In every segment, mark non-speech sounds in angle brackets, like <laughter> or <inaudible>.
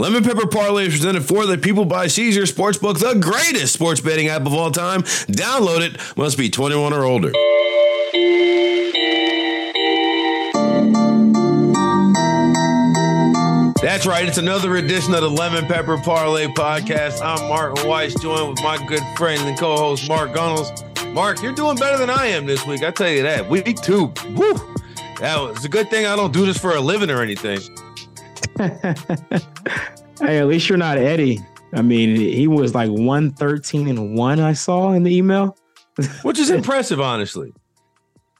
Lemon Pepper Parlay is presented for the people by Caesar Sportsbook, the greatest sports betting app of all time. Download it. Must be 21 or older. That's right. It's another edition of the Lemon Pepper Parlay podcast. I'm Martin Weiss, joined with my good friend and co-host Mark Gunnels. Mark, you're doing better than I am this week. I tell you that. Week two, woo! That was a good thing. I don't do this for a living or anything. <laughs> hey, at least you're not Eddie. I mean, he was like 113 and 1 I saw in the email. <laughs> Which is impressive, honestly.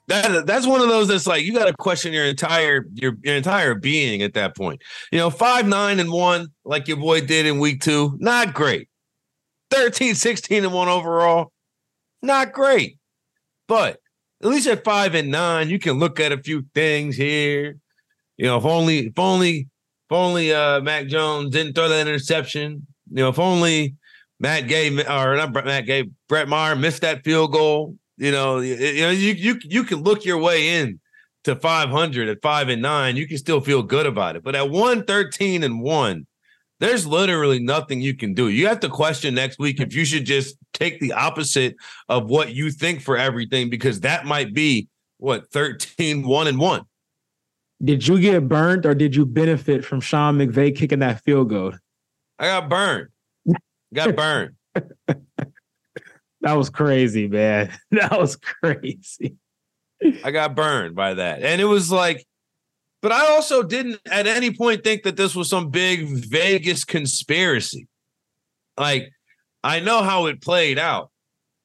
That, that's one of those that's like you got to question your entire your, your entire being at that point. You know, five nine and one like your boy did in week two, not great. 13, 16 and one overall, not great. But at least at five and nine, you can look at a few things here. You know, if only if only if only uh Mac Jones didn't throw that interception. You know, if only Matt Gay or not Matt Gay, Brett Maher missed that field goal. You know, you, you know, you you you can look your way in to 500 at five and nine. You can still feel good about it. But at 113 and one, there's literally nothing you can do. You have to question next week if you should just take the opposite of what you think for everything, because that might be what 13, one and one. Did you get burned or did you benefit from Sean McVay kicking that field goal? I got burned. Got <laughs> burned. That was crazy, man. <laughs> That was crazy. I got burned by that. And it was like, but I also didn't at any point think that this was some big Vegas conspiracy. Like, I know how it played out.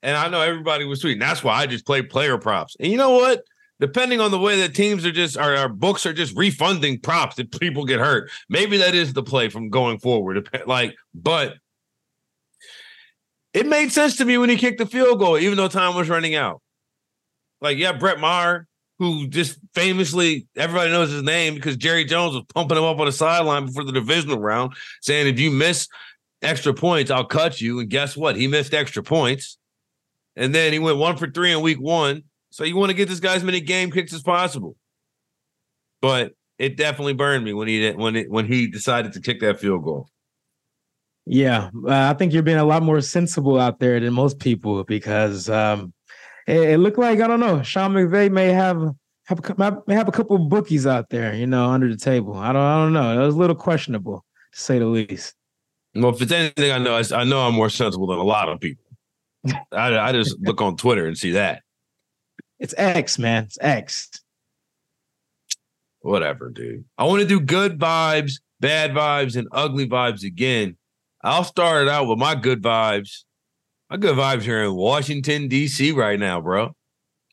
And I know everybody was tweeting. That's why I just played player props. And you know what? Depending on the way that teams are just our, our books are just refunding props if people get hurt. Maybe that is the play from going forward. Like, but it made sense to me when he kicked the field goal, even though time was running out. Like, yeah, Brett Maher, who just famously everybody knows his name because Jerry Jones was pumping him up on the sideline before the divisional round, saying if you miss extra points, I'll cut you. And guess what? He missed extra points. And then he went one for three in week one. So you want to get this guy as many game kicks as possible. But it definitely burned me when he did, when it, when he decided to kick that field goal. Yeah, uh, I think you're being a lot more sensible out there than most people because um, it, it, looked like I don't know. Sean McVay may have have may have a couple of bookies out there, you know, under the table. I don't I don't know. It was a little questionable to say the least. Well, if it's anything I know, I, I know I'm more sensible than a lot of people. I, I just look on Twitter and see that. It's X, man. It's X. Whatever, dude. I want to do good vibes, bad vibes, and ugly vibes again I'll start it out with my good vibes. My good vibes here in Washington, D.C. right now, bro.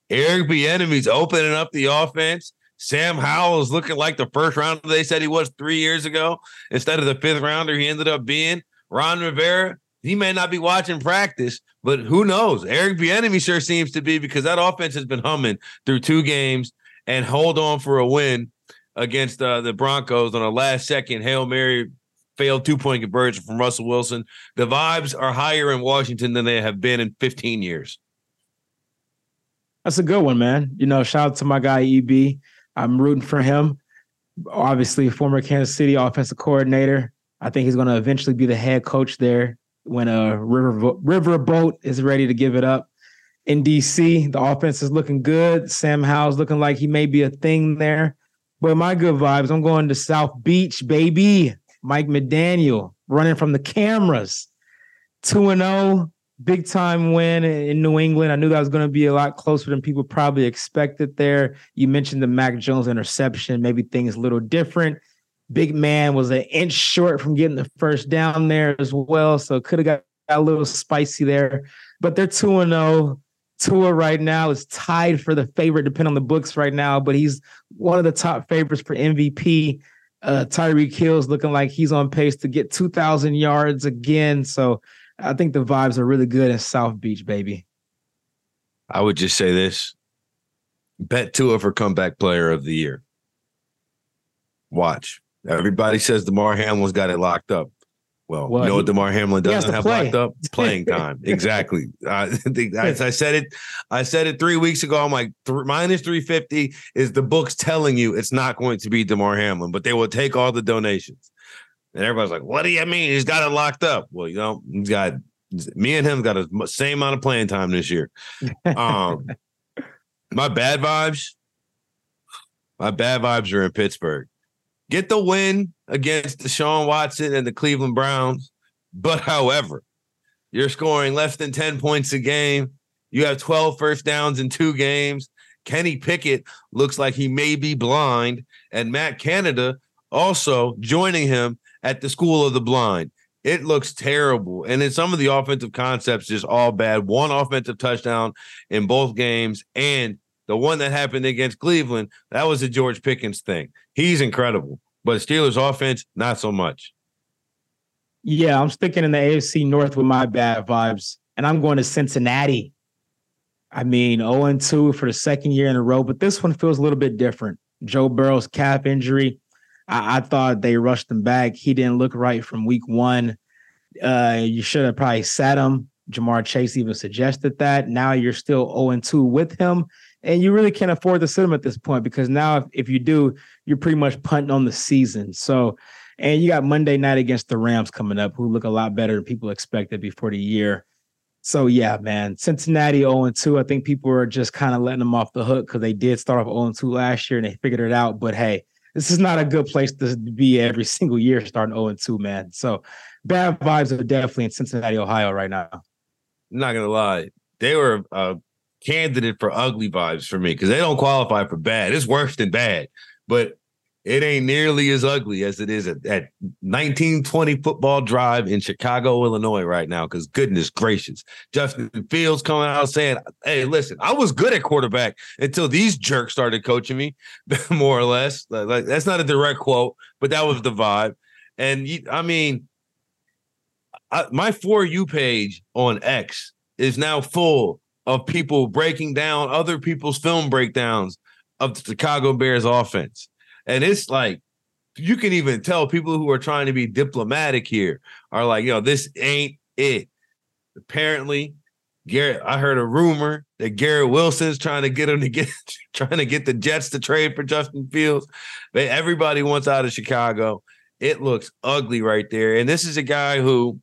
Eric Bieniemy's opening up the offense. Sam Howell is looking like the first rounder they said he was three years ago instead of the fifth rounder he ended up being. Ron Rivera, he may not be watching practice, but who knows? Eric Bieniemy sure seems to be because that offense has been humming through two games and hold on for a win against uh, the Broncos on a last second Hail Mary failed two point conversion from Russell Wilson. The vibes are higher in Washington than they have been in 15 years. That's a good one, man. You know, shout out to my guy EB. I'm rooting for him. Obviously, former Kansas City offensive coordinator. I think he's going to eventually be the head coach there when a river riverboat is ready to give it up. In DC, the offense is looking good. Sam Howell's looking like he may be a thing there. But my good vibes, I'm going to South Beach, baby. Mike McDaniel running from the cameras. 2 0, big time win in New England. I knew that was going to be a lot closer than people probably expected there. You mentioned the Mac Jones interception, maybe things a little different. Big man was an inch short from getting the first down there as well. So it could have got a little spicy there. But they're 2 0. Tua right now is tied for the favorite, depending on the books right now, but he's one of the top favorites for MVP. Uh, Tyreek Hill's looking like he's on pace to get 2,000 yards again. So I think the vibes are really good in South Beach, baby. I would just say this bet Tua for comeback player of the year. Watch. Everybody says Damar Hamlin's got it locked up. Well, well you know what Damar Hamlin doesn't have play. locked up? <laughs> Playing time. exactly. <laughs> I, I, said it. I said it three weeks ago. I'm like th- minus three fifty is the books telling you it's not going to be Damar Hamlin, but they will take all the donations. And everybody's like, what do you mean? He's got it locked up. Well, you know, he's got me and him got the same amount of playing time this year. Um, <laughs> my bad vibes, my bad vibes are in Pittsburgh. Get the win against Deshaun Watson and the Cleveland Browns. But however, you're scoring less than 10 points a game. You have 12 first downs in two games. Kenny Pickett looks like he may be blind. And Matt Canada also joining him at the School of the Blind. It looks terrible. And then some of the offensive concepts just all bad. One offensive touchdown in both games. And the one that happened against Cleveland, that was a George Pickens thing. He's incredible. But Steelers offense, not so much. Yeah, I'm sticking in the AFC North with my bad vibes. And I'm going to Cincinnati. I mean, 0 2 for the second year in a row, but this one feels a little bit different. Joe Burrow's calf injury I, I thought they rushed him back. He didn't look right from week one. Uh, you should have probably sat him. Ja'Marr Chase even suggested that. Now you're still 0 2 with him. And you really can't afford to sit him at this point because now, if, if you do, you're pretty much punting on the season. So, and you got Monday night against the Rams coming up, who look a lot better than people expected before the year. So, yeah, man, Cincinnati 0 2. I think people are just kind of letting them off the hook because they did start off 0 2 last year and they figured it out. But hey, this is not a good place to be every single year starting 0 2, man. So bad vibes are definitely in Cincinnati, Ohio right now. Not gonna lie. They were a candidate for ugly vibes for me because they don't qualify for bad. It's worse than bad. But it ain't nearly as ugly as it is at, at 1920 football drive in Chicago, Illinois, right now. Because goodness gracious, Justin Fields coming out saying, "Hey, listen, I was good at quarterback until these jerks started coaching me, <laughs> more or less." Like that's not a direct quote, but that was the vibe. And I mean, I, my for you page on X is now full of people breaking down other people's film breakdowns of the Chicago Bears offense and it's like you can even tell people who are trying to be diplomatic here are like, yo, this ain't it. Apparently, Garrett, I heard a rumor that Garrett Wilson's trying to get him to get <laughs> trying to get the Jets to trade for Justin Fields. But everybody wants out of Chicago. It looks ugly right there. And this is a guy who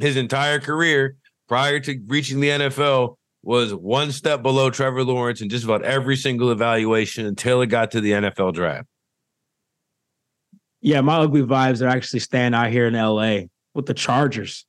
his entire career prior to reaching the NFL was one step below Trevor Lawrence in just about every single evaluation until it got to the NFL draft. Yeah, my ugly vibes are actually staying out here in LA with the Chargers.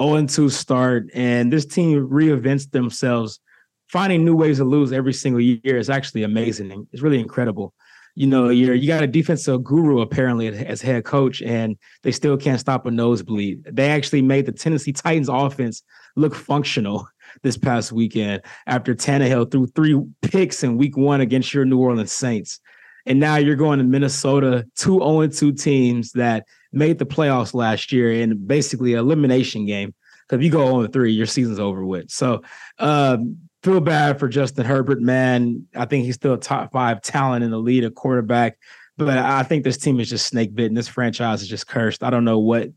0 2 start, and this team reinvents themselves, finding new ways to lose every single year is actually amazing. It's really incredible. You know, you're you got a defensive guru apparently as head coach, and they still can't stop a nosebleed. They actually made the Tennessee Titans offense look functional <laughs> this past weekend after Tannehill threw three picks in week one against your New Orleans Saints. And now you're going to Minnesota, two 0 2 teams that made the playoffs last year in basically elimination game. Because if you go 0 3, your season's over with. So um, feel bad for Justin Herbert, man. I think he's still a top five talent in the lead, a quarterback. But I think this team is just snake bitten. This franchise is just cursed. I don't know what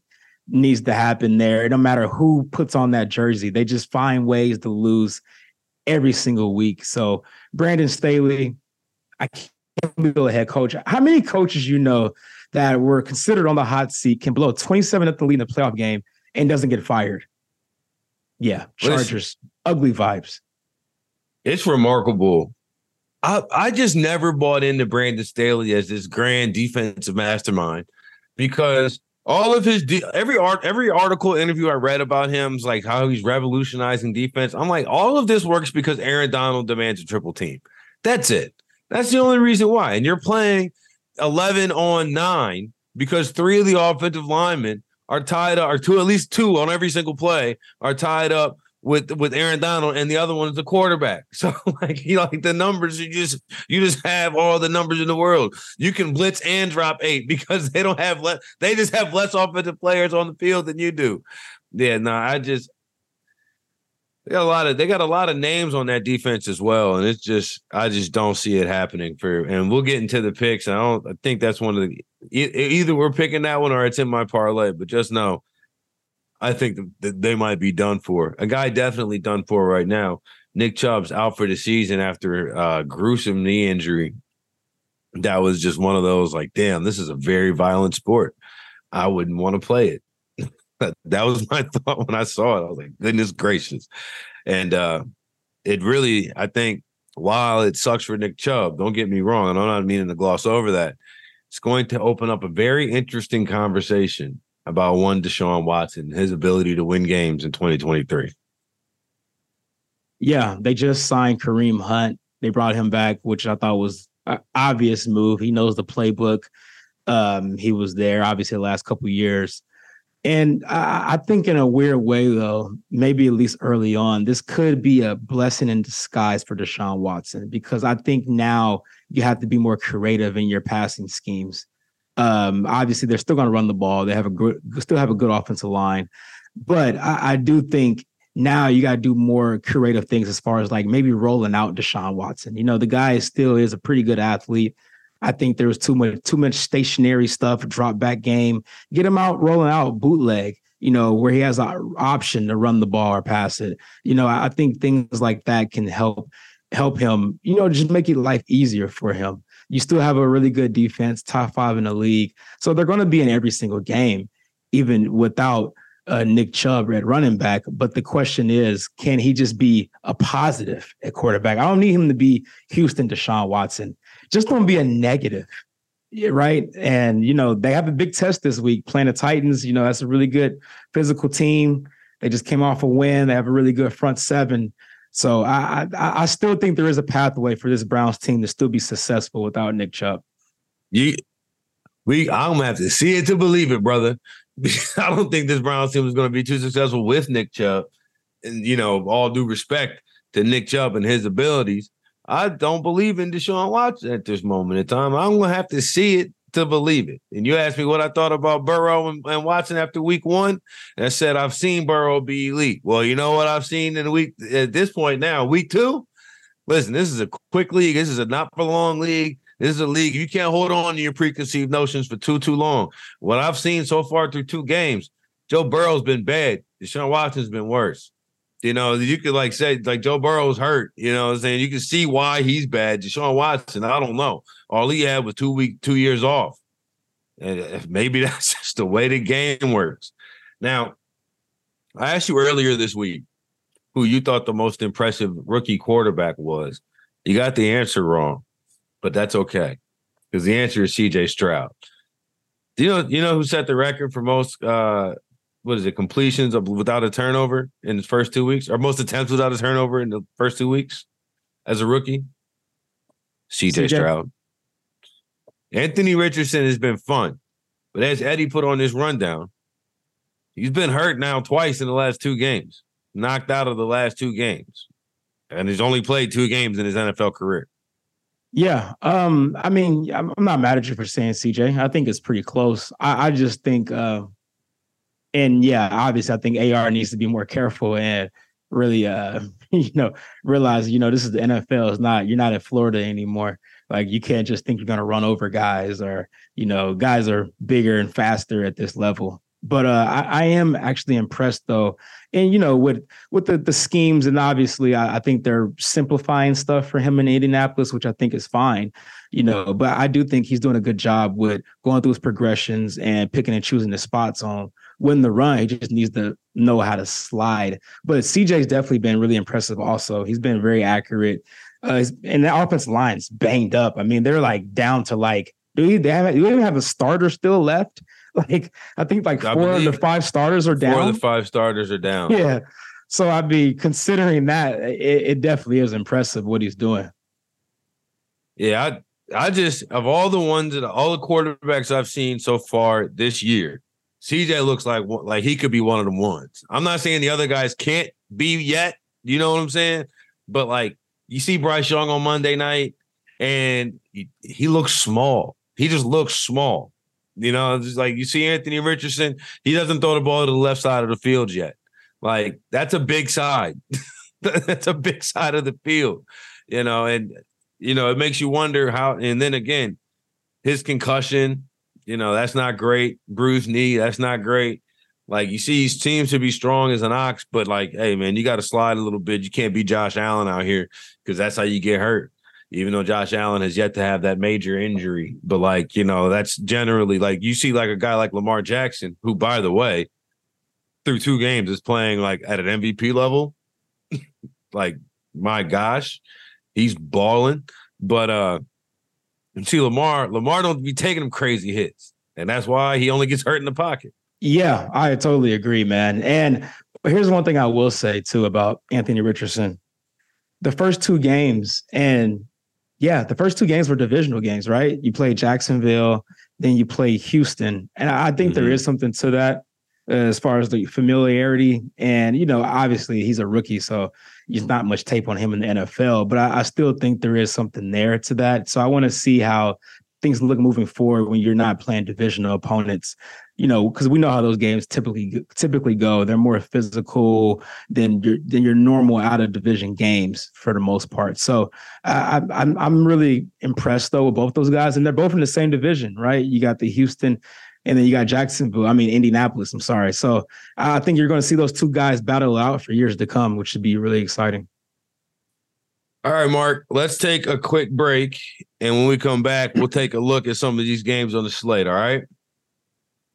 needs to happen there. No matter who puts on that jersey, they just find ways to lose every single week. So Brandon Staley, I can't be a head coach. How many coaches you know that were considered on the hot seat can blow 27 at the lead in the playoff game and doesn't get fired? Yeah, Chargers, Listen, ugly vibes. It's remarkable. I I just never bought into Brandon Staley as this grand defensive mastermind because all of his de- every art every article interview I read about him is like how he's revolutionizing defense. I'm like, all of this works because Aaron Donald demands a triple team. That's it. That's the only reason why. And you're playing 11 on nine because three of the offensive linemen are tied up, or two, at least two on every single play are tied up with with Aaron Donald, and the other one is the quarterback. <laughs> So like you like the numbers, you just you just have all the numbers in the world. You can blitz and drop eight <laughs> because they don't have less. They just have less offensive players on the field than you do. Yeah, no, I just they got a lot of they got a lot of names on that defense as well, and it's just I just don't see it happening for. And we'll get into the picks. I don't. I think that's one of the either we're picking that one or it's in my parlay. But just know I think that they might be done for. A guy definitely done for right now. Nick Chubb's out for the season after a gruesome knee injury. That was just one of those like, damn, this is a very violent sport. I wouldn't want to play it. <laughs> that was my <laughs> thought when I saw it. I was like, goodness gracious. And uh it really, I think, while it sucks for Nick Chubb, don't get me wrong, and I'm not meaning to gloss over that. It's going to open up a very interesting conversation about one Deshaun Watson, his ability to win games in 2023. Yeah, they just signed Kareem Hunt. They brought him back, which I thought was an obvious move. He knows the playbook. Um, he was there obviously the last couple years. And I, I, think in a weird way, though, maybe at least early on, this could be a blessing in disguise for Deshaun Watson because I think now you have to be more creative in your passing schemes. Um, obviously, they're still going to run the ball. They have a good, still have a good offensive line, but I, I do think now you got to do more creative things as far as like maybe rolling out Deshaun Watson. You know, the guy still is a pretty good athlete. I think there was too much too much stationary stuff, drop back game. Get him out rolling out bootleg, you know, where he has an option to run the ball or pass it. You know, I think things like that can help help him, you know, just make it life easier for him. You still have a really good defense, top five in the league. So they're going to be in every single game, even without uh, Nick Chubb at running back. But the question is, can he just be a positive at quarterback? I don't need him to be Houston Deshaun Watson just don't be a negative. Right. And, you know, they have a big test this week playing the Titans. You know, that's a really good physical team. They just came off a win. They have a really good front seven. So I, I, I still think there is a pathway for this Browns team to still be successful without Nick Chubb. You, we, I'm gonna have to see it to believe it, brother. <laughs> I don't think this Browns team is to be too successful with Nick Chubb. And you know, all due respect to Nick Chubb and his abilities, I don't believe in Deshaun Watson at this moment in time. I'm gonna have to see it to believe it. And you asked me what I thought about Burrow and, and, Watson after week one. And I said I've seen Burrow be elite. Well, you know what I've seen in the week at this point now, week two. Listen, this is a quick league. This is a not for long league. This is a league. You can't hold on to your preconceived notions for too, too long. What I've seen so far through two games, Joe Burrow's been bad. Deshaun Watson's been worse. You know, you could like say like Joe Burrow's hurt. You know, I'm saying you can see why he's bad. Deshaun Watson, I don't know. All he had was two week, two years off, and <laughs> maybe that's just the way the game works. Now, I asked you earlier this week who you thought the most impressive rookie quarterback was. You got the answer wrong, but that's okay because the answer is C.J. Stroud. Do you know you know who set the record for most uh, what is it completions of, without a turnover in his first two weeks, or most attempts without a turnover in the first two weeks as a rookie? CJ, Stroud. Anthony Richardson has been fun, but as Eddie put on this rundown, he's been hurt now twice in the last two games, knocked out of the last two games, and he's only played two games in his NFL career. Yeah, um, I mean, I'm, not mad at you for saying CJ. I think it's pretty close. I, I just think uh, and yeah, obviously, I think AR needs to be more careful and really, uh, <laughs> you know, realize, you know, this is the NFL. It's not you're not in Florida anymore. Like you can't just think you're gonna run over guys, or you know, guys are bigger and faster at this level. But uh, I, I am actually impressed though, and you know, with with the the schemes, and obviously, I, I think they're simplifying stuff for him in Indianapolis, which I think is fine you know, but I do think he's doing a good job with going through his progressions and picking and choosing the spots on win the run. He just needs to know how to slide. But CJ's definitely been really impressive. Also, he's been very accurate. Uh, and the offense line's banged up. I mean, they're like down to like, do they have? Do they even have a starter still left? <laughs> Like, I think like I four of the five starters are down. Four of the five starters are down. Yeah. So I'd be considering that. It, it definitely is impressive what he's doing. Yeah, I I just of all the ones that all the quarterbacks I've seen so far this year, CJ looks like like he could be one of them ones. I'm not saying the other guys can't be yet. You know what I'm saying? But like you see Bryce Young on Monday night, and he, he looks small. He just looks small. You know, just like you see Anthony Richardson, he doesn't throw the ball to the left side of the field yet. Like that's a big side. <laughs> that's a big side of the field. You know, and you know it makes you wonder how. And then again, his concussion you know, that's not great. Bruised knee, that's not great. Like you see, he seems to be strong as an ox, but like, hey man, you got to slide a little bit. You can't be Josh Allen out here because that's how you get hurt. even though Josh Allen has yet to have that major injury. But like, you know, that's generally like you see like a guy like Lamar Jackson, who, by the way, through two games is playing like at an MVP level. <laughs> like, my gosh, he's balling. But uh see Lamar, Lamar don't be taking him crazy hits. And that's why he only gets hurt in the pocket. Yeah, I totally agree, man. And here's one thing I will say too about Anthony Richardson. The first two games, and yeah, the first two games were divisional games, right? You play Jacksonville, then you play Houston. And I think mm-hmm. there is something to that uh, as far as the familiarity. And, you know, obviously he's a rookie, so there's not much tape on him in the NFL, but I, I still think there is something there to that. So I want to see how things look moving forward when you're not playing divisional opponents you know, because we know how those games typically typically go. They're more physical than your than your normal out of division games for the most part. So I, I'm I'm really impressed though with both those guys, and they're both in the same division, right? You got the Houston, and then you got Jacksonville. I mean Indianapolis. I'm sorry. So I think you're going to see those two guys battle out for years to come, which should be really exciting. All right, Mark, let's take a quick break. And when we come back, we'll take a look at some of these games on the slate. All right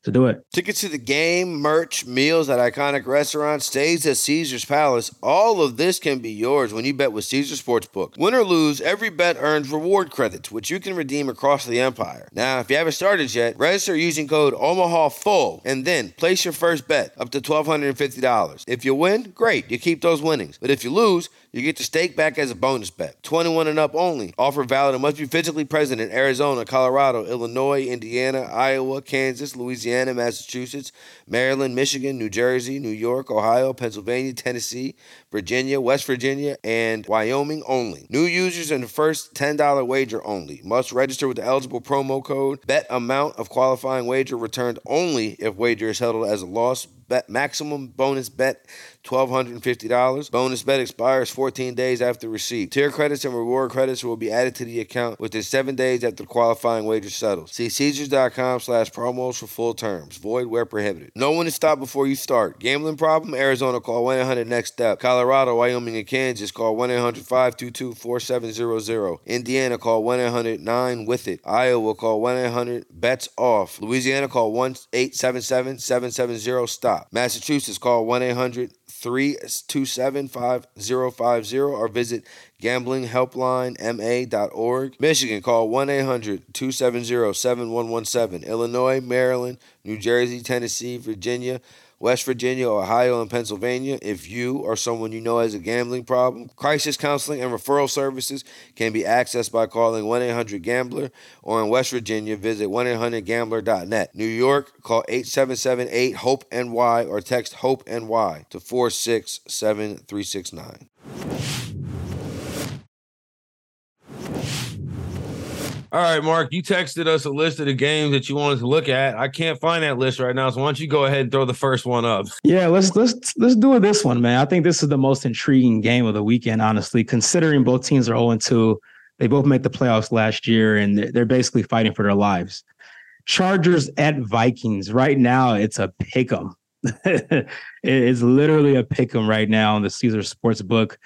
to do it. Tickets to the game, merch, meals at iconic restaurants, stays at Caesar's Palace. All of this can be yours when you bet with Caesar Sportsbook. Win or lose, every bet earns reward credits, which you can redeem across the empire. Now, if you haven't started yet, register using code OMAHA Full and then place your first bet up to $1,250. If you win, great, you keep those winnings. But if you lose, you get the stake back as a bonus bet. 21 and up only. Offer valid and must be physically present in Arizona, Colorado, Illinois, Indiana, Iowa, Kansas, Louisiana, Massachusetts, Maryland, Michigan, New Jersey, New York, Ohio, Pennsylvania, Tennessee, Virginia, West Virginia, and Wyoming only. New users and the first $10 wager only. Must register with the eligible promo code. Bet amount of qualifying wager returned only if wager is held as a loss. Bet maximum bonus bet $1,250. Bonus bet expires 14 days after receipt. Tier credits and reward credits will be added to the account within seven days after qualifying wager settles. See Caesars.com slash promos for full terms. Void where prohibited. No one is stopped before you start. Gambling problem? Arizona call 1-800-NEXT STEP. Colorado, Wyoming, and Kansas call 1-800-522-4700. Indiana call 1-800-9-WITH-IT. Iowa call 1-800-BETS-OFF. Louisiana call 1-877-770-STOP. Massachusetts call 1-800 327 5050 or visit gamblinghelplinema.org. Michigan, call 1 800 270 7117. Illinois, Maryland, New Jersey, Tennessee, Virginia, West Virginia, Ohio, and Pennsylvania. If you or someone you know has a gambling problem, crisis counseling and referral services can be accessed by calling 1 800 Gambler or in West Virginia, visit 1 800 Gambler.net. New York, call 877 8 HOPE NY or text HOPE NY to 467 All right, Mark, you texted us a list of the games that you wanted to look at. I can't find that list right now, so why don't you go ahead and throw the first one up? Yeah, let's let's let's do this one, man. I think this is the most intriguing game of the weekend, honestly, considering both teams are 0 2. They both made the playoffs last year, and they're basically fighting for their lives. Chargers at Vikings. Right now, it's a pick 'em. <laughs> it's literally a pick 'em right now on the Caesar Sports Book.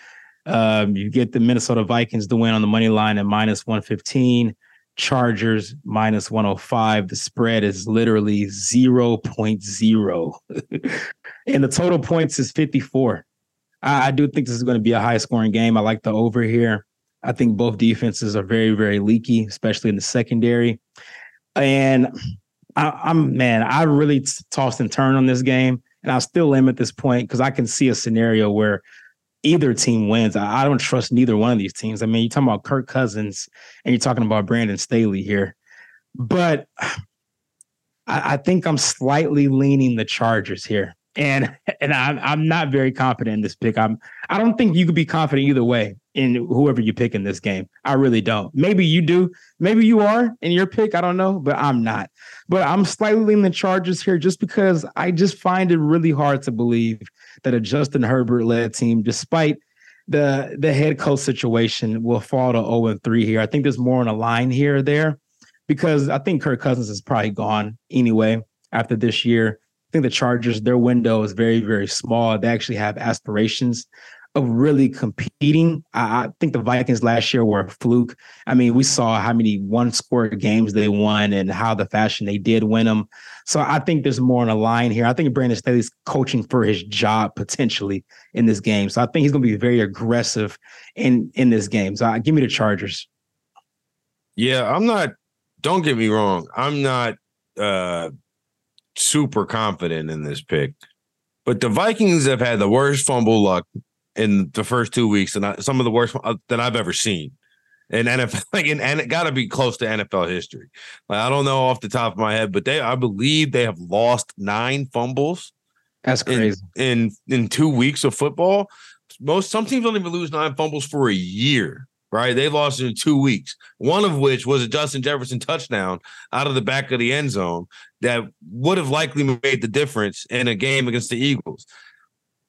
Um, you get the Minnesota Vikings to win on the money line at minus 115. Chargers minus 105. The spread is literally 0.0. <laughs> and the total points is 54. I, I do think this is going to be a high scoring game. I like the over here. I think both defenses are very, very leaky, especially in the secondary. And I, am man, I really t- tossed and turned on this game, and I still am at this point because I can see a scenario where either team wins. I, I, don't trust neither one of these teams. I mean, you're talking about Kirk Cousins and you're talking about Brandon Staley here, but <sighs> I, I think I'm slightly leaning the Chargers here. And <laughs> and I'm I'm not very confident in this pick. I'm I don't think you could be confident either way in whoever you pick in this game. I really don't. Maybe you do. Maybe you are in your pick. I don't know, but I'm not. But I'm slightly leaning the Chargers here just because I just find it really hard to believe that a Justin Herbert led team, despite the the head coach situation, will fall to 0 and 3 here. I think there's more on a line here or there because I think Kirk Cousins is probably gone anyway after this year. I think the Chargers, their window is very, very small. They actually have aspirations of really competing. I, I, think the Vikings last year were a fluke. I mean, we saw how many one score games they won and how the fashion they did win them. So I think there's more on the line here. I think Brandon Staley's coaching for his job potentially in this game. So I think he's going to be very aggressive in in this game. So I, give me the Chargers. Yeah, I'm not. Don't get me wrong. I'm not uh super confident in this pick, but the Vikings have had the worst fumble luck in the first two weeks, and some of the worst uh, that I've ever seen. And NFL, <laughs> like, and, and it got to be close to NFL history. Like, I don't know off the top of my head, but they, I believe, they have lost nine fumbles. That's crazy. In, in in two weeks of football, most some teams don't even lose nine fumbles for a year. Right? They lost in two weeks. One of which was a Justin Jefferson touchdown out of the back of the end zone that would have likely made the difference in a game against the Eagles.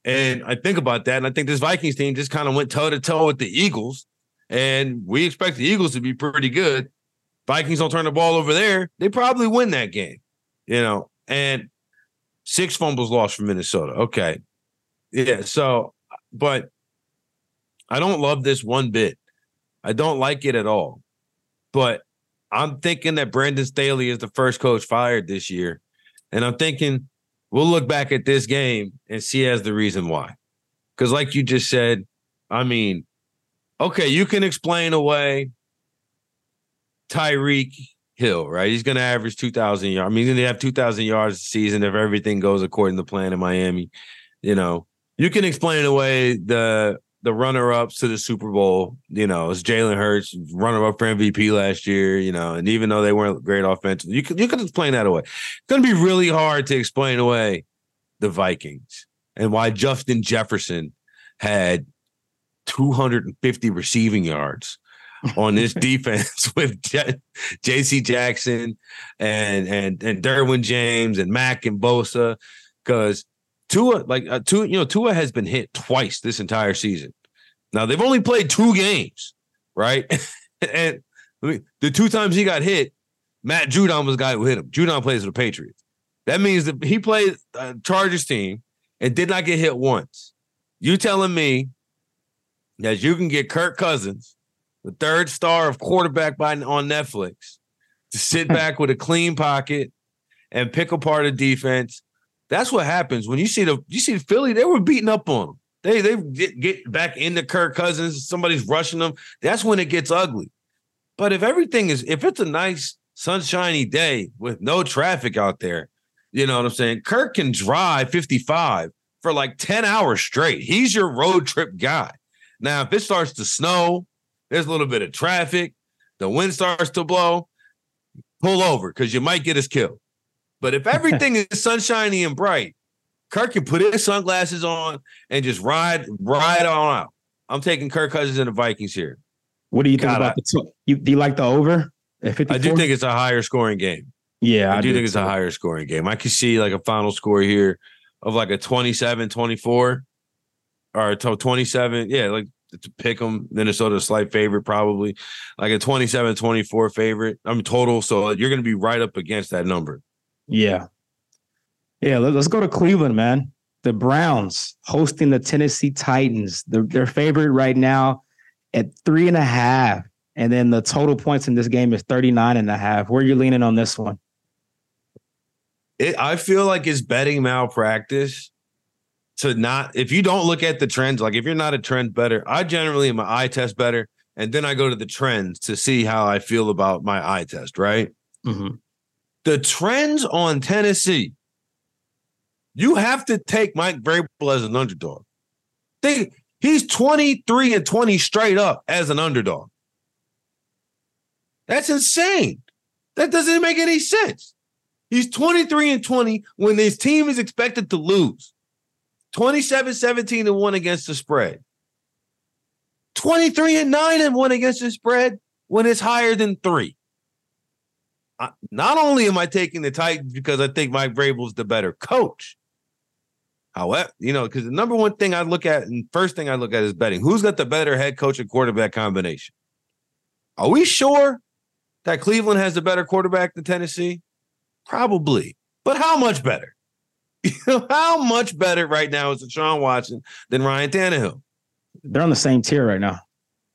And I think about that, and I think this Vikings team just kind of went toe to toe with the Eagles, and we expect the Eagles to be pretty good. Vikings don't turn the ball over there, they probably win that game, you know. And six fumbles lost from Minnesota. Okay, yeah. So, but I don't love this one bit. I don't like it at all. But I'm thinking that Brandon Staley is the first coach fired this year, and I'm thinking we'll look back at this game and see as the reason why. Because, like you just said, I mean, okay, you can explain away Tyreek Hill, right? He's going to average 2,000 yards. I mean, he's going to have 2,000 yards a season if everything goes according to plan in Miami. You know, you can explain away the the runner ups to the Super Bowl. You know, it's Jalen Hurts, runner up for MVP last year. You know, and even though they weren't great offensively, you could you could explain that away. It's going to be really hard to explain away the Vikings and why Justin Jefferson had 250 receiving yards on this <laughs> defense <laughs> with J.C. Jackson and and and Derwin James and Mack and Bosa because Tua, like uh, Tua, you know, Tua has been hit twice this entire season. Now they've only played two games, right? <laughs> and the two times he got hit, Matt Judon was the guy who hit him. Judon plays for the Patriots. That means that he played a Chargers team and did not get hit once. You telling me that you can get Kirk Cousins, the third star of quarterback by on Netflix, to sit <laughs> back with a clean pocket and pick apart a defense that's what happens when you see the you see Philly. They were beating up on them. They they get, get back into Kirk Cousins. Somebody's rushing them. That's when it gets ugly. But if everything is if it's a nice sunshiny day with no traffic out there, you know what I'm saying? Kirk can drive 55 for like 10 hours straight. He's your road trip guy. Now, if it starts to snow, there's a little bit of traffic, the wind starts to blow, pull over because you might get us killed. But if everything is sunshiny and bright, Kirk can put his sunglasses on and just ride ride on out. I'm taking Kirk Cousins and the Vikings here. What do you think about the? two? You, do you like the over? I do think it's a higher scoring game. Yeah, I, I do, think it's a higher scoring game. I could see like a final score here of like a 27 24 or 27. Yeah, like to pick them. Minnesota a slight favorite, probably like a 27 24 favorite. I mean, total. So you're going to be right up against that number. Yeah. Yeah, let's go to Cleveland, man. The Browns hosting the Tennessee Titans. They're, they're favorite right now at three and a half. And then the total points in this game is 39 and a half. Where are you leaning on this one? It, I feel like it's betting malpractice to not, if you don't look at the trends, like if you're not a trend bettor, I generally am an eye test bettor. And then I go to the trends to see how I feel about my eye test, right? Mm-hmm the trends on Tennessee, you have to take Mike Vrabel as an underdog. Think he's 23 and 20 straight up as an underdog. That's insane. That doesn't make any sense. He's 23 and 20 when his team is expected to lose. 27 17 and 1 against the spread. 23 and 9 and 1 against the spread when it's higher than 3 not only am I taking the Titans because I think Mike Vrabel's the better coach. However, you know, because the number one thing I look at and first thing I look at is betting. Who's got the better head coach and quarterback combination? Are we sure that Cleveland has a better quarterback than Tennessee? Probably. But how much better? You <laughs> know, how much better right now is Deshaun Watson than Ryan Tannehill? They're on the same tier right now.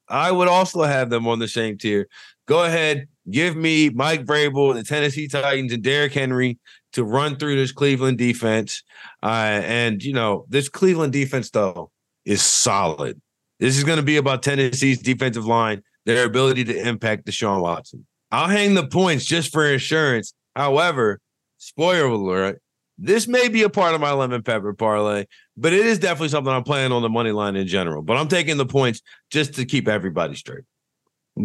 I would also have them on the same tier. Go ahead, give me Mike Vrabel, the Tennessee Titans, and Derrick Henry to run through this Cleveland defense. Uh, and you know, this Cleveland defense though is solid. This is going to be about Tennessee's defensive line, their ability to impact Deshaun Watson. I'll hang the points just for insurance. However, spoiler alert, this may be a part of my lemon pepper parlay, but it is definitely something I'm playing on the money line in general. But I'm taking the points just to keep everybody straight.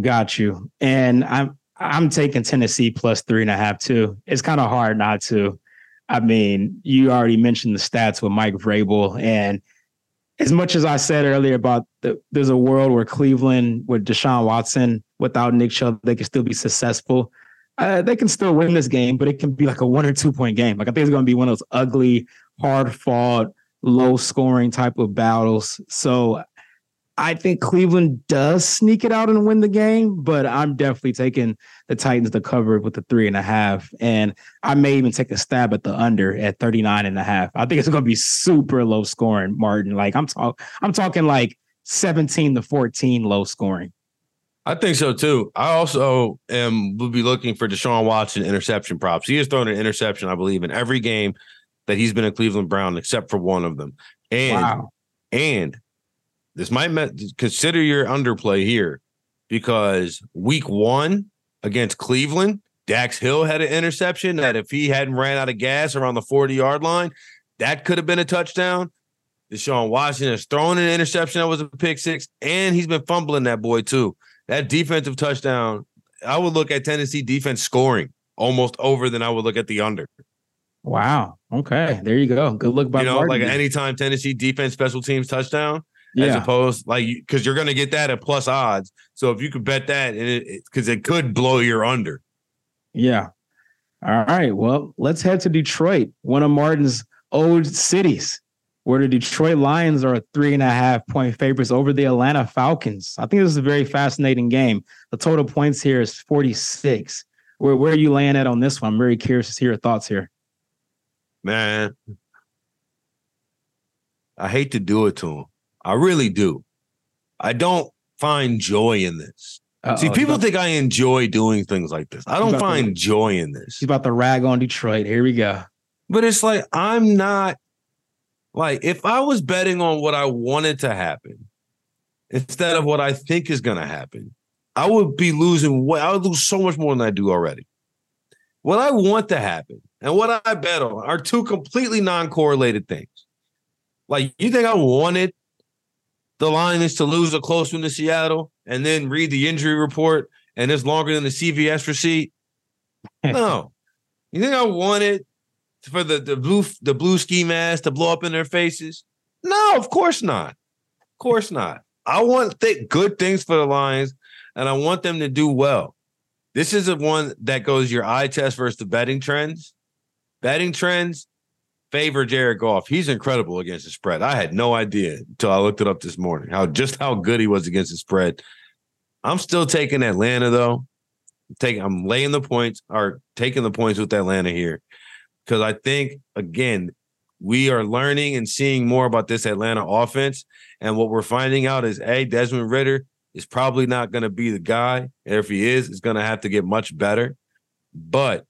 Got you. And I'm I'm taking Tennessee plus three and a half too. It's kind of hard not to. I mean, you already mentioned the stats with Mike Vrabel, and as much as I said earlier about the, there's a world where Cleveland with Deshaun Watson without Nick Chubb, they can still be successful. Uh, they can still win this game, but it can be like a one or two point game. Like I think it's going to be one of those ugly, hard fought, low scoring type of battles. So I think Cleveland does sneak it out and win the game, but I'm definitely taking the Titans to cover with the three and a half. And I may even take a stab at the under at 39 and a half. I think it's going to be super low scoring, Martin. Like I'm talking, I'm talking like 17 to 14 low scoring. I think so too. I also am will be looking for Deshaun Watson interception props. He has thrown an interception, I believe, in every game that he's been a Cleveland Brown, except for one of them. And wow. and this might consider your underplay here because week one against Cleveland, Dax Hill had an interception that if he hadn't ran out of gas around the 40 yard line, that could have been a touchdown. Deshaun Washington has thrown an interception that was a pick six, and he's been fumbling that boy too. That defensive touchdown, I would look at Tennessee defense scoring almost over than I would look at the under. Wow. Okay. There you go. Good look by you know, Martin. like anytime Tennessee defense special teams touchdown, yeah. as opposed like because you're going to get that at plus odds. So if you could bet that, because it, it, it could blow your under. Yeah. All right. Well, let's head to Detroit, one of Martin's old cities, where the Detroit Lions are three and a half point favorites over the Atlanta Falcons. I think this is a very fascinating game. The total points here is 46. Where, where are you laying at on this one? I'm very curious to hear your thoughts here. Man, I hate to do it to him. I really do. I don't find joy in this. Uh-oh, See, people think I enjoy doing things like this. I don't find to, joy in this. He's about to rag on Detroit. Here we go. But it's like I'm not like if I was betting on what I wanted to happen instead of what I think is going to happen, I would be losing. I would lose so much more than I do already. What I want to happen and what I bet on are two completely non-correlated things. Like you think I wanted the Lions to lose a close one to Seattle and then read the injury report and it's longer than the CVS receipt? <laughs> No. you think I wanted for the, the blue the blue ski mask to blow up in their faces? No, of course not. Of course not. I want th- good things for the Lions and I want them to do well. This is the one that goes your eye test versus the betting trends. Betting trends, favor Jared Goff. He's incredible against the spread. I had no idea until I looked it up this morning how just how good he was against the spread. I'm still taking Atlanta though. Taking I'm laying the points or taking the points with Atlanta here because I think again we are learning and seeing more about this Atlanta offense, and what we're finding out is a Desmond Ridder is probably not going to be the guy, and if he is, it's going to have to get much better. But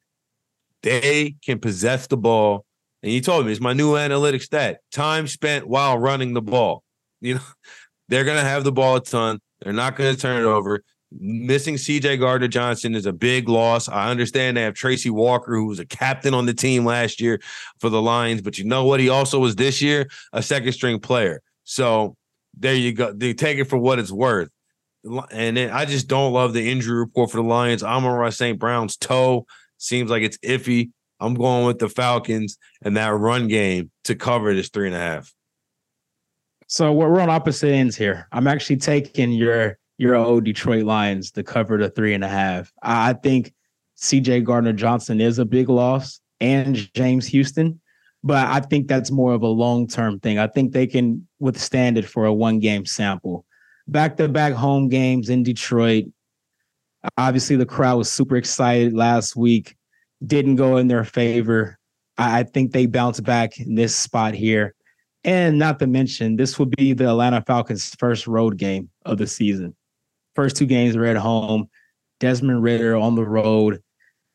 they can possess the ball and he told me it's my new analytics stat: time spent while running the ball. You know, <laughs> they're gonna have the ball a ton. They're not gonna turn it over. Missing CJ Gardner Johnson is a big loss. I understand they have Tracy Walker, who was a captain on the team last year for the Lions, but you know what? He also was this year a second string player. So there you go. They take it for what it's worth. And then I just don't love the injury report for the Lions. Amon-Ra St. Brown's toe seems like it's iffy. I'm going with the Falcons and that run game to cover this three and a half. So we're on opposite ends here. I'm actually taking your your old Detroit Lions to cover the three and a half. I think CJ Gardner Johnson is a big loss and James Houston, but I think that's more of a long term thing. I think they can withstand it for a one game sample. Back to back home games in Detroit. Obviously, the crowd was super excited last week didn't go in their favor. I, think they bounce back in this spot here. And not to mention, this will be the Atlanta Falcons' first road game of the season. First two games were at home. Desmond Ridder on the road.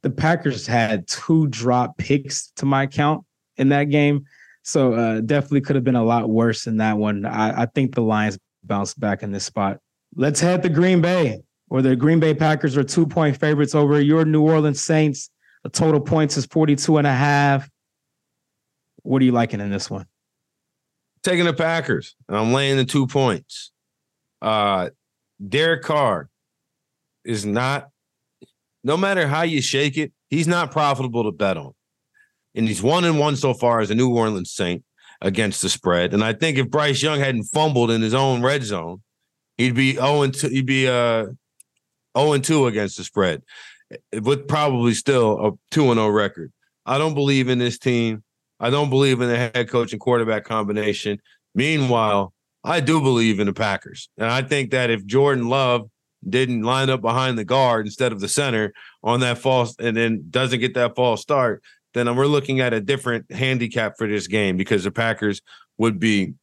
The Packers had two drop picks to my count in that game. So uh, definitely could have been a lot worse in that one. I, I think the Lions bounced back in this spot. Let's head to Green Bay, where the Green Bay Packers are two point favorites over your New Orleans Saints. The total points is 42 and a half. What are you liking in this one? Taking the Packers, and I'm laying the two points. Uh, Derek Carr is not, no matter how you shake it, he's not profitable to bet on. And he's one and one so far as a New Orleans Saint against the spread. And I think if Bryce Young hadn't fumbled in his own red zone, he'd be 0 and 2, he'd be uh 0 and 2 against the spread with probably still a 2 and 0 record. I don't believe in this team. I don't believe in the head coach and quarterback combination. Meanwhile, I do believe in the Packers. And I think that if Jordan Love didn't line up behind the guard instead of the center on that false and then doesn't get that false start, then we're looking at a different handicap for this game because the Packers would be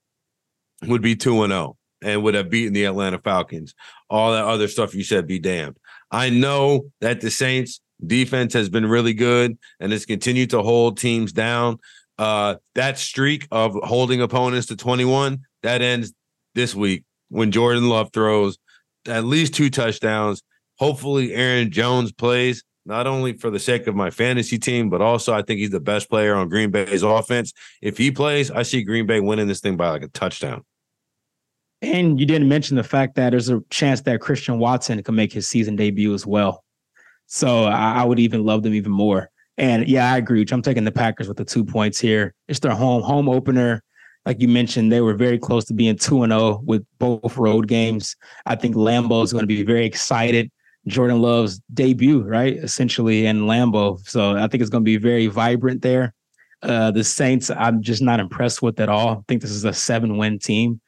would be 2 and 0 and would have beaten the Atlanta Falcons. All that other stuff you said be damned. I know that the Saints defense has been really good and has continued to hold teams down. Uh, that streak of holding opponents to 21 that ends this week when Jordan Love throws at least two touchdowns. Hopefully, Aaron Jones plays not only for the sake of my fantasy team, but also I think he's the best player on Green Bay's offense. If he plays, I see Green Bay winning this thing by like a touchdown. And you didn't mention the fact that there's a chance that Christian Watson can make his season debut as well. So I, I would even love them even more. And yeah, I agree. I'm taking the Packers with the two points here. It's their home home opener. Like you mentioned, they were very close to being 2 and 0 with both road games. I think Lambeau is going to be very excited Jordan Love's debut, right? Essentially in Lambeau. So I think it's going to be very vibrant there. Uh, the Saints, I'm just not impressed with at all. I think this is a seven win team.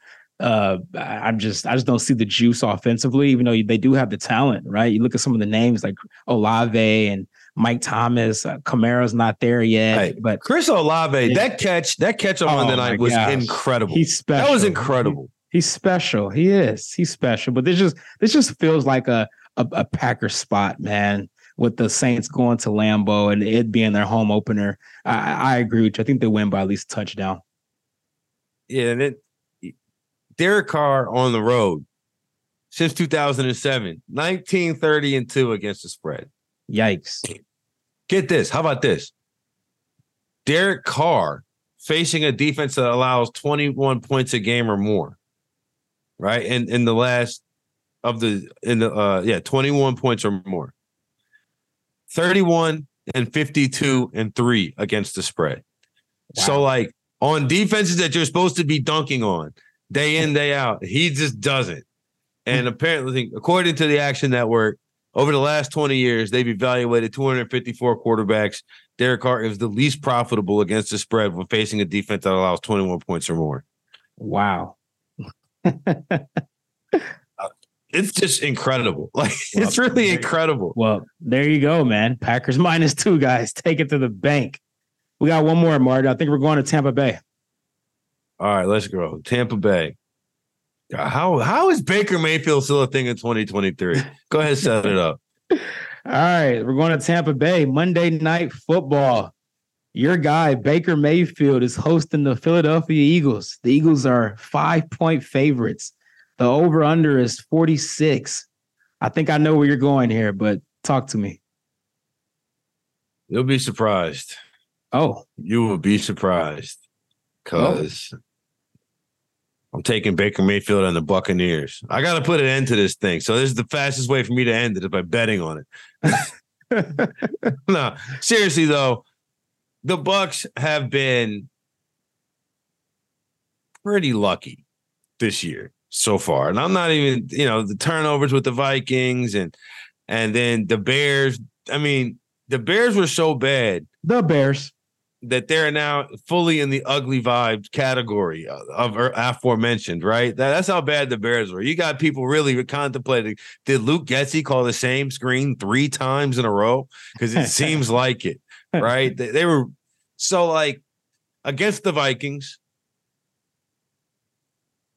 Uh, I'm just, I just don't see the juice offensively, even though they do have the talent, right? You look at some of the names like Olave and Mike Thomas, uh, Kamara's not there yet, right. but Chris Olave, yeah. that catch, that catch on oh Monday night was gosh. incredible. He's special. That was incredible. He, he's special. He is. He's special. But this just, this just feels like a a, a Packer spot, man. With the Saints going to Lambeau and it being their home opener, I, I agree with you. I think they win by at least a touchdown. Yeah, and it Derek Carr on the road since 2007, 1930 and 2 against the spread. Yikes. Get this. How about this? Derek Carr facing a defense that allows 21 points a game or more, right? And in the last of the in the uh yeah 21 points or more 31 and 52 and 3 against the spread wow. so like on defenses that you're supposed to be dunking on day in day out he just doesn't and apparently according to the action network over the last 20 years they've evaluated 254 quarterbacks Derek Carr is the least profitable against the spread when facing a defense that allows 21 points or more wow <laughs> uh, it's just incredible. <laughs> Like well, it's really incredible. Well, there you go, man. Packers minus two, guys. Take it to the bank. We got one more, Marty. I think we're going to Tampa Bay. All right, let's go. Tampa Bay. How how is Baker Mayfield still a thing in 2023? Go ahead, set it up. <laughs> All right, we're going to Tampa Bay. Monday night football. Your guy, Baker Mayfield, is hosting the Philadelphia Eagles. The Eagles are five point favorites. The over under is 46. I think I know where you're going here, but talk to me. You'll be surprised. Oh, you will be surprised because oh. I'm taking Baker Mayfield and the Buccaneers. I got to put an end to this thing. So this is the fastest way for me to end it is by betting on it. <laughs> no, seriously though, the Bucks have been pretty lucky this year so far. And I'm not even, you know, the turnovers with the Vikings and and then the Bears. I mean, the Bears were so bad. The Bears that they're now fully in the ugly vibe category of, of aforementioned, right? That, that's how bad the Bears were. You got people really contemplating did Luke Getsy call the same screen three times in a row? Because it <laughs> seems like it, right? They, they were so like against the Vikings,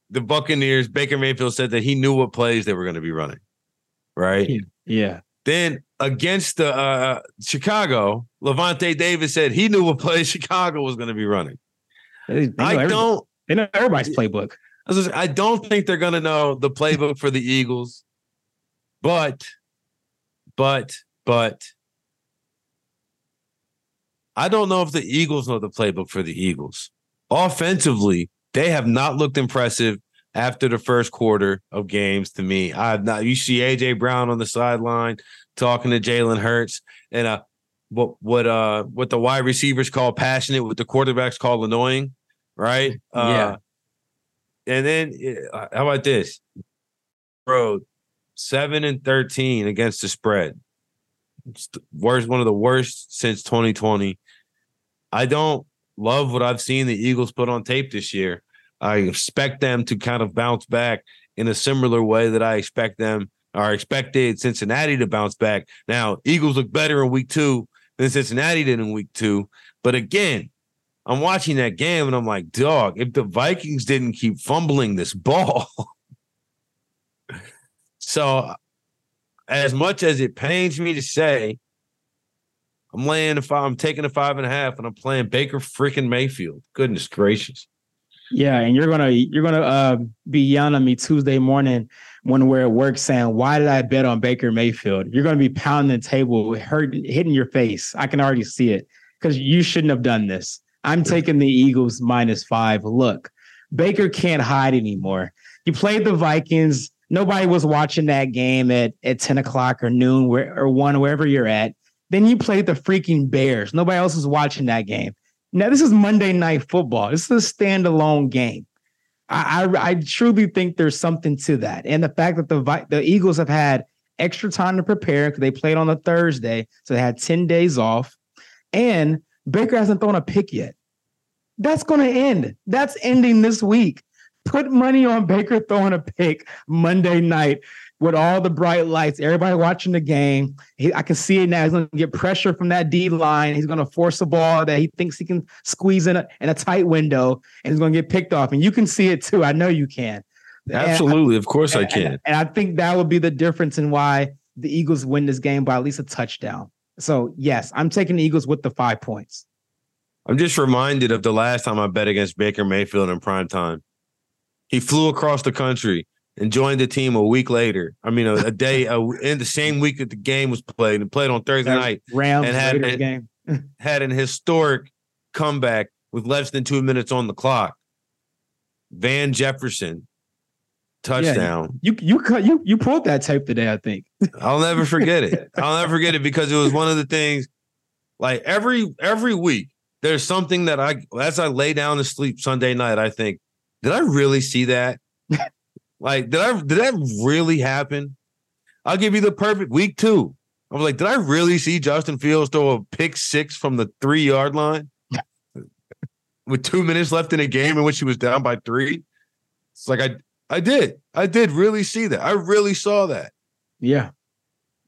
the Buccaneers, Baker Mayfield said that he knew what plays they were going to be running. Right. Yeah. yeah. Then against the uh, Chicago, Lavonte Davis said he knew what play <laughs> Chicago was going to be running. They, they I don't. They know everybody's playbook. I don't think they're going to know the playbook for the Eagles, but, but, but, I don't know if the Eagles know the playbook for the Eagles. Offensively, they have not looked impressive after the first quarter of games to me. I've not you see AJ Brown on the sideline talking to Jalen Hurts and uh what what uh what the wide receivers call passionate, what the quarterbacks call annoying, right? <laughs> Uh, yeah. And then uh, how about this? Bro, seven and thirteen against the spread. It's the worst, one of the worst since 2020. I don't love what I've seen the Eagles put on tape this year. I expect them to kind of bounce back in a similar way that I expect them or expected Cincinnati to bounce back. Now, Eagles look better in week two than Cincinnati did in week two. But again, I'm watching that game and I'm like, dog, if the Vikings didn't keep fumbling this ball. <laughs> so, as much as it pains me to say, I'm laying the five, I'm taking the five and a half, and I'm playing Baker freaking Mayfield. Goodness gracious. Yeah, and you're gonna you're gonna uh, be yelling at me Tuesday morning when we're at work saying, "Why did I bet on Baker Mayfield?" You're gonna be pounding the table, hurt, hitting your face. I can already see it because you shouldn't have done this. I'm taking the Eagles minus five. Look, Baker can't hide anymore. You played the Vikings. Nobody was watching that game at, at 10 o'clock or noon where, or one, wherever you're at. Then you played the freaking Bears. Nobody else was watching that game. Now, this is Monday Night Football. This is a standalone game. I, I, truly think there's something to that. And the fact that the, the Eagles have had extra time to prepare because they played on a Thursday. So they had 10 days off. And Baker hasn't thrown a pick yet. That's going to end. That's ending this week. Put money on Baker throwing a pick Monday night with all the bright lights, everybody watching the game. He, I can see it now. He's going to get pressure from that D line. He's going to force a ball that he thinks he can squeeze in a, in a tight window, and he's going to get picked off. And you can see it too. I know you can. Absolutely, I, of course and, I can. And, and I think that would be the difference in why the Eagles win this game by at least a touchdown. So yes, I'm taking the Eagles with the five points. I'm just reminded of the last time I bet against Baker Mayfield in prime time. He flew across the country and joined the team a week later. I mean, a, a day a, <laughs> in the same week that the game was played and played on Thursday that night. Rams and had an, game <laughs> had an historic comeback with less than two minutes on the clock. Van Jefferson touchdown. Yeah, you you you you pulled that tape today, I think. <laughs> I'll never forget it. I'll never forget it because it was one of the things. Like every every week, there's something that I as I lay down to sleep Sunday night, I think, did I really see that? Like, did I did that really happen? I'll give you the perfect week two. I was like, did I really see Justin Fields throw a pick six from the three yard line <laughs> with two minutes left in a game in which he was down by three? It's like I I did. I did really see that. I really saw that. Yeah.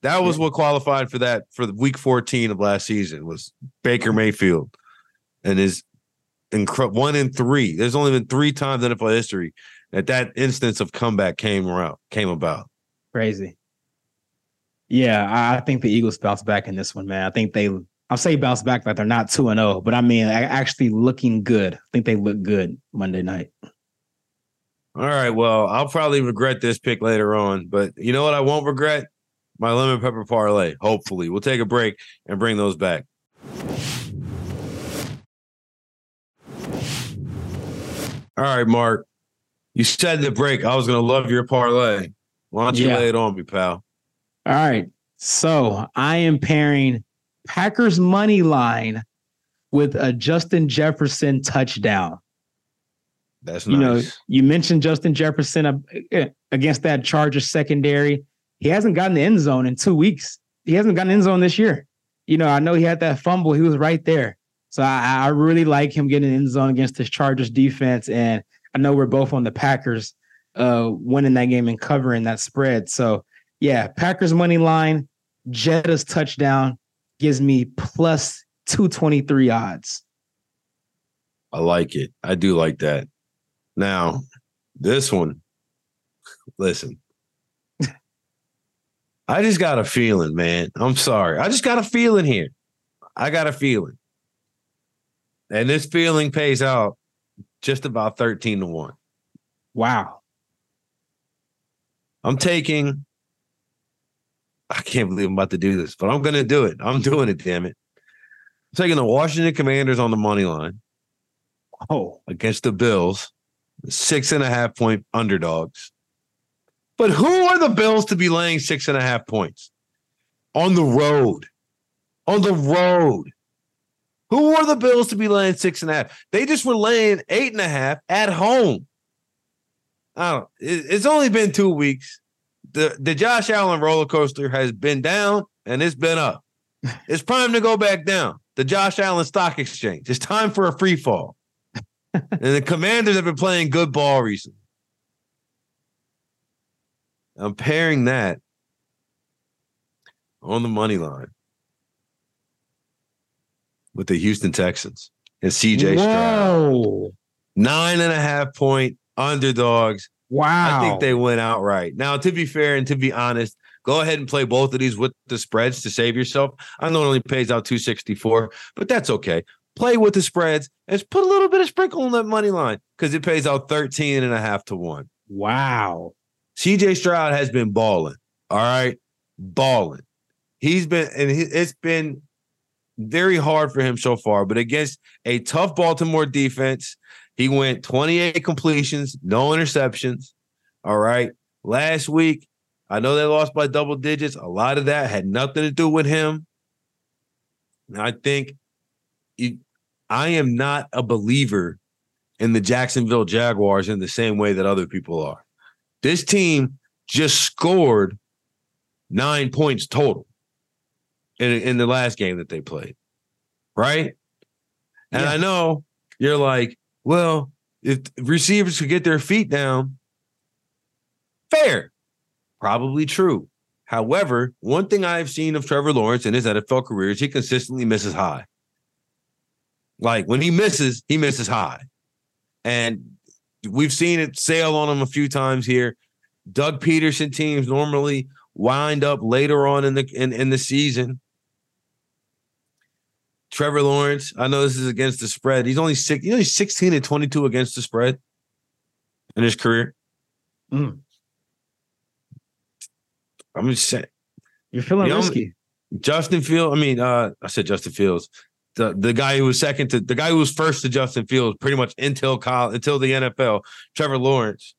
That was yeah. what qualified for that for the week 14 of last season was Baker Mayfield and his incredible one in three. There's only been three times in NFL history that that instance of comeback came around came about. Crazy. Yeah, I think the Eagles bounce back in this one, man. I think they I'll say bounce back like they're not 2 and 0, but I mean actually looking good. I think they look good Monday night. All right. Well, I'll probably regret this pick later on, but you know what I won't regret? My lemon pepper parlay. Hopefully. We'll take a break and bring those back. All right, Mark. You said the break. I was gonna love your parlay. Why don't you yeah. lay it on me, pal? All right. So I am pairing Packers money line with a Justin Jefferson touchdown. That's nice. You know, you mentioned Justin Jefferson eh, against that Chargers secondary. He hasn't gotten the end zone in two weeks. He hasn't gotten end zone this year. You know, I know he had that fumble. He was right there. So I, I really like him getting end zone against this Chargers defense. And know we're both on the Packers uh, winning that game and covering that spread. So yeah, Packers money line, Jetta's touchdown gives me plus 223 odds. I like it. I do like that. Now, This one, listen. <laughs> I just got a feeling, man. I'm sorry. I just got a feeling here. I got a feeling. And this feeling pays out just about 13 to 1. Wow. I'm taking, I can't believe I'm about to do this, but I'm going to do it. I'm doing it, damn it. I'm taking the Washington Commanders on the money line. Oh, against the Bills, six and a half point underdogs. But who are the Bills to be laying six and a half points on the road? On the road. Who are the Bills to be laying six and a half? They just were laying eight and a half at home. I don't. It's only been two weeks. the The Josh Allen roller coaster has been down and it's been up. <laughs> It's time to go back down. The Josh Allen Stock Exchange. It's time for a free fall. <laughs> and the Commanders have been playing good ball recently. I'm pairing that on the money line with the Houston Texans and CJ Stroud. Nine and a half point underdogs. Wow. I think they went outright. Now, to be fair and to be honest, go ahead and play both of these with the spreads to save yourself. I know it only pays out 264, but that's okay. Play with the spreads and put a little bit of sprinkle on that money line because it pays out 13 and a half to one. Wow. CJ Stroud has been balling. All right. Balling. He's been, and it's been very hard for him so far, but against a tough Baltimore defense, he went 28 completions, no interceptions. All right. Last week, I know they lost by double digits. A lot of that had nothing to do with him. And I think he, I am not a believer in the Jacksonville Jaguars in the same way that other people are. This team just scored nine points total in, in the last game that they played. Right. And yeah. I know you're like, well, if receivers could get their feet down, fair, probably true. However, one thing I've seen of Trevor Lawrence in his NFL career is he consistently misses high. Like when he misses, he misses high. And we've seen it sail on him a few times here. Doug Pederson teams normally wind up later on in the in, in the season. Trevor Lawrence, I know this is against the spread. He's only six, you know, he's 16 and 22 against the spread in his career. Mm. I'm just saying. You're feeling you know, risky. Justin Fields, I mean, uh, I said Justin Fields the the guy who was second to the guy who was first to Justin Fields pretty much until college, until the NFL, Trevor Lawrence,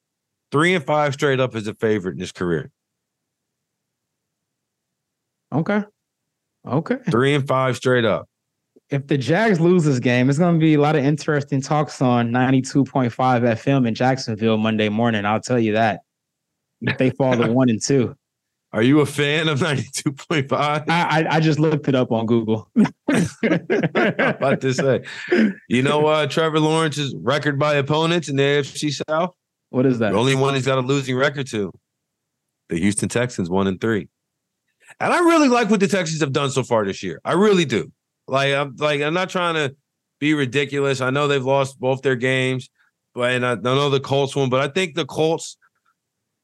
three and five straight up as a favorite in his career. Okay. Okay. Three and five straight up. If the Jags lose this game, it's going to be a lot of interesting talks on 92.5 FM in Jacksonville Monday morning. I'll tell you that. If they fall to <laughs> one and two. Are you a fan of 92.5? I, I, I just looked it up on Google. <laughs> <laughs> about to say, you know uh Trevor Lawrence's record by opponents in the AFC South? What is that? The only one he's got a losing record to. The Houston Texans, one and three. And I really like what the Texans have done so far this year. I really do. Like I'm like I'm not trying to be ridiculous. I know they've lost both their games, but and I, I know the Colts won, but I think the Colts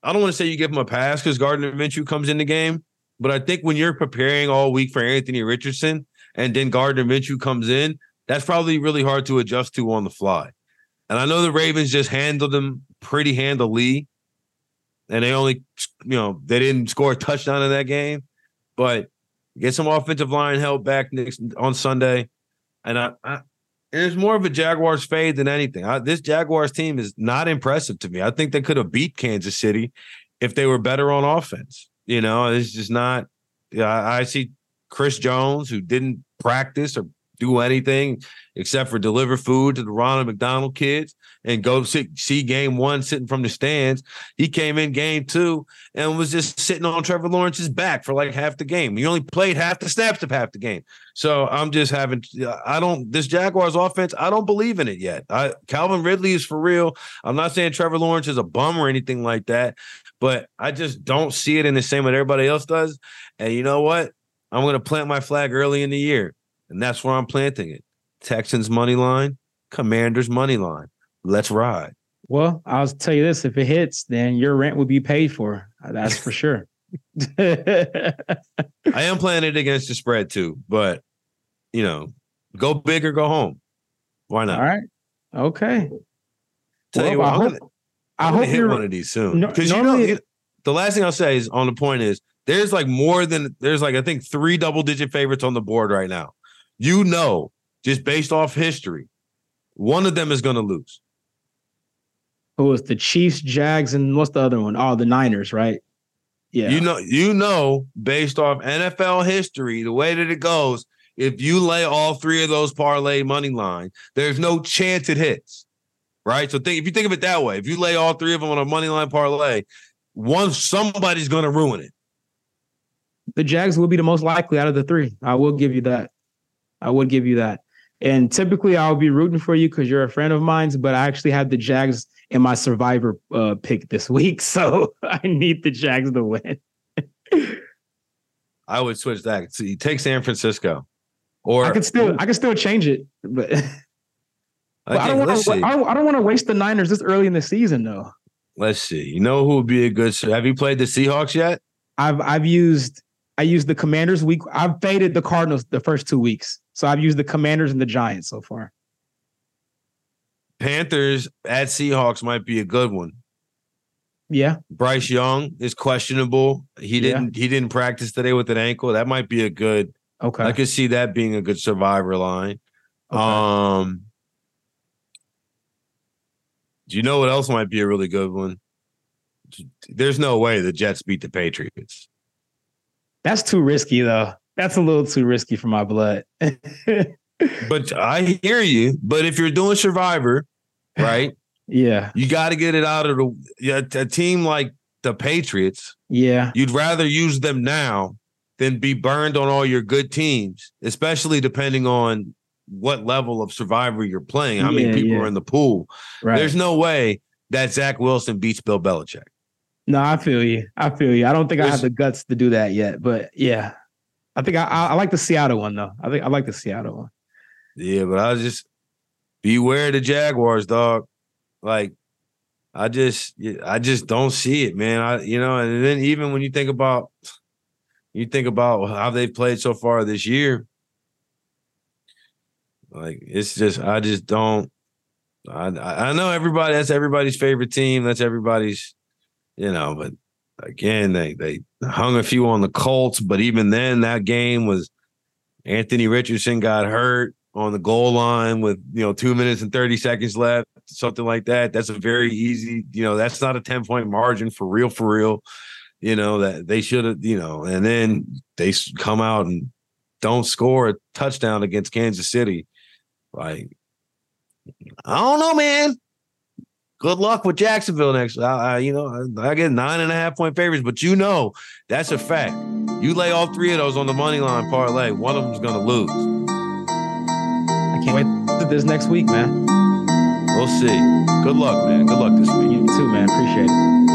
I don't want to say you give them a pass because Gardner Minshew comes in the game, but I think when you're preparing all week for Anthony Richardson and then Gardner Minshew comes in, that's probably really hard to adjust to on the fly. And I know the Ravens just handled them pretty handily, and they only, you know, they didn't score a touchdown in that game, but get some offensive line help back next on Sunday, and I, I it's more of a Jaguars fade than anything. I, this Jaguars team is not impressive to me. I think they could have beat Kansas City if they were better on offense. You know, it's just not. I, I see Chris Jones, who didn't practice or do anything except for deliver food to the Ronald McDonald kids and go see, see game one sitting from the stands. He came in game two and was just sitting on Trevor Lawrence's back for like half the game. He only played half the snaps of half the game. So I'm just having, I don't, this Jaguars offense, I don't believe in it yet. I, Calvin Ridley is for real. I'm not saying Trevor Lawrence is a bum or anything like that, but I just don't see it in the same way everybody else does. And you know what? I'm going to plant my flag early in the year. And that's where I'm planting it. Texans money line, Commanders money line. Let's ride. Well, I'll tell you this: if it hits, then your rent will be paid for. That's for sure. <laughs> <laughs> I am playing it against the spread too, but you know, go big or go home. Why not? All right. Okay. Tell Well, you what, I I'm hope- gonna, I I'm gonna hope hit you're one of these soon. No- Because you know, normally- the last thing I'll say is on the point is there's like more than there's like I think three double digit favorites on the board right now. You know, just based off history, one of them is going to lose. Who was the Chiefs, Jags, and what's the other one? Oh, the Niners, right? Yeah. You know, you know, based off NFL history, the way that it goes, if you lay all three of those parlay money line, there's no chance it hits. Right. So think if you think of it that way, if you lay all three of them on a money line parlay, one somebody's gonna ruin it. the Jags will be the most likely out of the three. I will give you that. I would give you that. And typically, I'll be rooting for you because you're a friend of mine's, But I actually had the Jags in my survivor uh, pick this week, <laughs> so I need the Jags to win. I would switch that. See, take San Francisco. Or I can still, I can still change it, but, but <laughs> I, I don't want to. I don't, I don't want to waste the Niners this early in the season, though. Let's see. You know who would be a good have you played the Seahawks yet? I've I've used I used the Commanders week. I've faded the Cardinals the first two weeks, so I've used the Commanders and the Giants so far. Panthers at Seahawks might be a good one. Yeah, Bryce Young is questionable. He didn't he didn't practice today with an ankle. That might be a good okay. I could see that being a good survivor line. okay. Um do you know what else might be a really good one? There's no way the Jets beat the Patriots. That's too risky, though. That's a little too risky for my blood. <laughs> But I hear you. But if you're doing survivor, <laughs> right? yeah, You got to get it out of the yeah, a team like the Patriots. yeah, You'd rather use them now than be burned on all your good teams, especially depending on what level of survivor you're playing. How many Yeah, people yeah. are in the pool? right. There's no way that Zach Wilson beats Bill Belichick. no, I feel you. I feel you. I don't think I have the guts to do that yet, but yeah, I think I, I, I like the Seattle one though. I think I like the Seattle one. Yeah, but I was just beware the Jaguars, dog. Like, I just, I just don't see it, man. I, you know, and then even when you think about, you think about how they've played so far this year, like it's just, I just don't. I, I know everybody. That's everybody's favorite team. That's everybody's, you know. But again, they they hung a few on the Colts, but even then, that game was Anthony Richardson got hurt on the goal line with you know two minutes and 30 seconds left something like that. That's a very easy you know that's not a 10 point margin for real for real. You know that they should have you know and then they come out and don't score a touchdown against kansas city. Like i don't know man. Good luck with jacksonville next I, I, you know I, I get nine and a half point favorites but you know that's a fact. You lay all three of those on the money line parlay one of them's going to lose can't wait to this next week, man. We'll see. Good luck, man. Good luck this week. You too, man. Appreciate it.